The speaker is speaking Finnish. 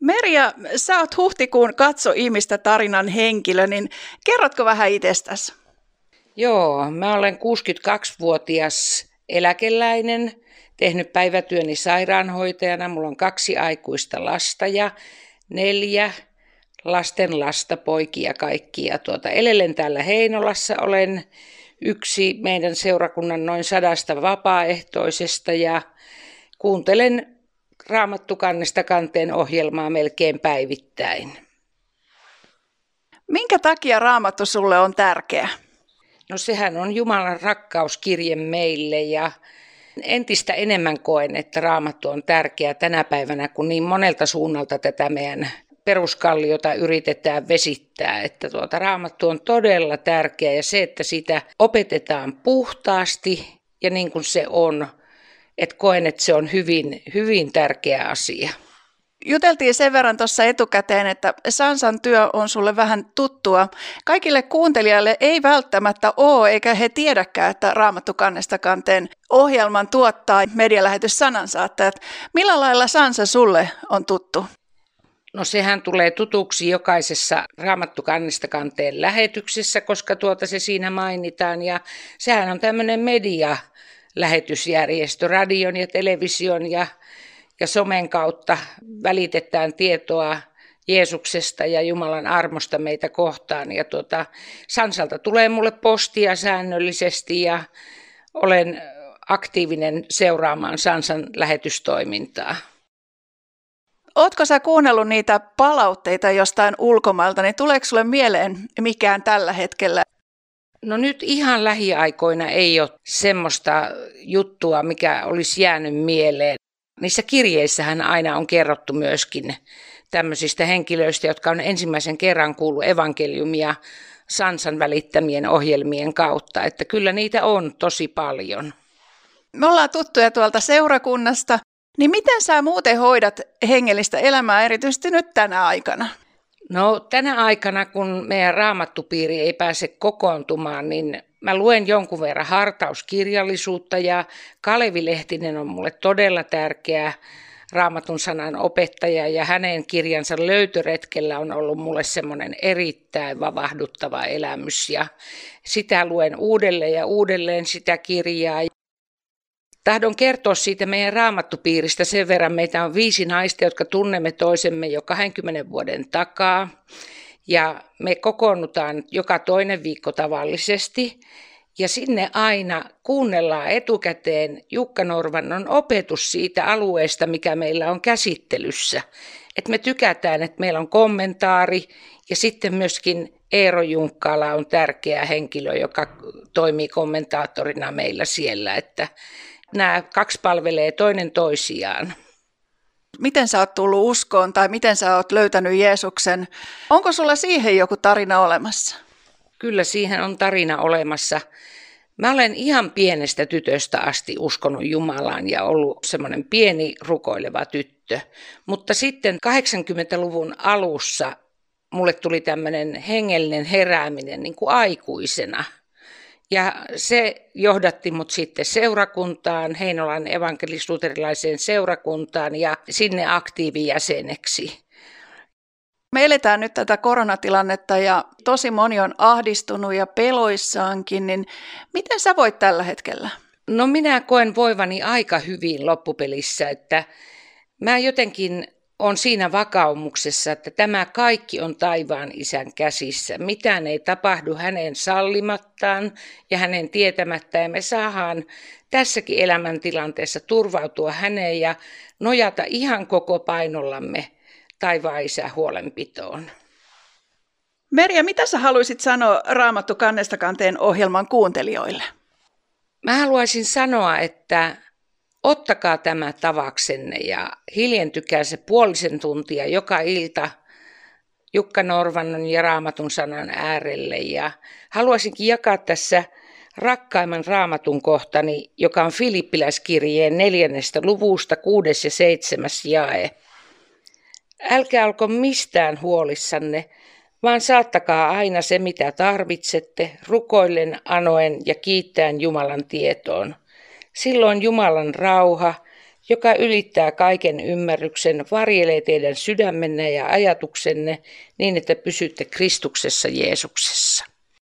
Merja, sä oot huhtikuun Katso ihmistä tarinan henkilö, niin kerrotko vähän itsestäsi? Joo, mä olen 62-vuotias eläkeläinen, tehnyt päivätyöni sairaanhoitajana. Mulla on kaksi aikuista lasta ja neljä lasten lasta, poikia kaikkia. Tuota, elelen täällä Heinolassa olen yksi meidän seurakunnan noin sadasta vapaaehtoisesta ja kuuntelen Raamattukannesta kanteen ohjelmaa melkein päivittäin. Minkä takia Raamattu sulle on tärkeä? No sehän on Jumalan rakkauskirje meille ja entistä enemmän koen, että Raamattu on tärkeä tänä päivänä, kun niin monelta suunnalta tätä meidän peruskalliota yritetään vesittää, että tuota raamattu on todella tärkeä ja se, että sitä opetetaan puhtaasti ja niin kuin se on, että koen, että se on hyvin, hyvin tärkeä asia. Juteltiin sen verran tuossa etukäteen, että Sansan työ on sulle vähän tuttua. Kaikille kuuntelijoille ei välttämättä ole, eikä he tiedäkään, että Raamattu kannesta kanteen ohjelman tuottaa medialähetys sanansaattajat. Millä lailla Sansa sulle on tuttu? No sehän tulee tutuksi jokaisessa Raamattukannesta kanteen lähetyksessä, koska tuota se siinä mainitaan. Ja sehän on tämmöinen media lähetysjärjestö, radion ja television ja, ja somen kautta välitetään tietoa Jeesuksesta ja Jumalan armosta meitä kohtaan. Ja tuota, Sansalta tulee mulle postia säännöllisesti ja olen aktiivinen seuraamaan Sansan lähetystoimintaa. Ootko sä kuunnellut niitä palautteita jostain ulkomailta, niin tuleeko sulle mieleen mikään tällä hetkellä? No nyt ihan lähiaikoina ei ole semmoista juttua, mikä olisi jäänyt mieleen. Niissä kirjeissähän aina on kerrottu myöskin tämmöisistä henkilöistä, jotka on ensimmäisen kerran kuullut evankeliumia Sansan välittämien ohjelmien kautta. Että kyllä niitä on tosi paljon. Me ollaan tuttuja tuolta seurakunnasta. Niin miten sä muuten hoidat hengellistä elämää erityisesti nyt tänä aikana? No tänä aikana, kun meidän raamattupiiri ei pääse kokoontumaan, niin mä luen jonkun verran hartauskirjallisuutta ja Kalevi Lehtinen on mulle todella tärkeä raamatun sanan opettaja ja hänen kirjansa löytöretkellä on ollut mulle semmoinen erittäin vavahduttava elämys ja sitä luen uudelleen ja uudelleen sitä kirjaa. Tahdon kertoa siitä meidän raamattupiiristä sen verran. Meitä on viisi naista, jotka tunnemme toisemme jo 20 vuoden takaa. Ja me kokoonnutaan joka toinen viikko tavallisesti. Ja sinne aina kuunnellaan etukäteen Jukka Norvannon opetus siitä alueesta, mikä meillä on käsittelyssä. Että me tykätään, että meillä on kommentaari ja sitten myöskin Eero Junkkala on tärkeä henkilö, joka toimii kommentaattorina meillä siellä. Että nämä kaksi palvelee toinen toisiaan. Miten sä oot tullut uskoon tai miten sä oot löytänyt Jeesuksen? Onko sulla siihen joku tarina olemassa? Kyllä siihen on tarina olemassa. Mä olen ihan pienestä tytöstä asti uskonut Jumalaan ja ollut semmoinen pieni rukoileva tyttö. Mutta sitten 80-luvun alussa mulle tuli tämmöinen hengellinen herääminen niin kuin aikuisena – ja se johdatti mut sitten seurakuntaan, Heinolan evankelis-luterilaiseen seurakuntaan ja sinne aktiivijäseneksi. Me eletään nyt tätä koronatilannetta ja tosi moni on ahdistunut ja peloissaankin, niin miten sä voit tällä hetkellä? No minä koen voivani aika hyvin loppupelissä, että mä jotenkin on siinä vakaumuksessa, että tämä kaikki on taivaan isän käsissä. Mitään ei tapahdu hänen sallimattaan ja hänen tietämättä. Ja me saadaan tässäkin elämäntilanteessa turvautua häneen ja nojata ihan koko painollamme taivaan isän huolenpitoon. Merja, mitä sä haluaisit sanoa Raamattu kannesta kanteen ohjelman kuuntelijoille? Mä haluaisin sanoa, että Ottakaa tämä tavaksenne ja hiljentykää se puolisen tuntia joka ilta Jukka Norvannon ja Raamatun sanan äärelle. Ja haluaisinkin jakaa tässä rakkaimman raamatun kohtani, joka on Filippiläiskirjeen neljännestä luvusta kuudes ja seitsemäs jae. Älkää olko mistään huolissanne, vaan saattakaa aina se, mitä tarvitsette, rukoillen, anoen ja kiittäen Jumalan tietoon – Silloin Jumalan rauha, joka ylittää kaiken ymmärryksen, varjelee teidän sydämenne ja ajatuksenne niin, että pysytte Kristuksessa Jeesuksessa.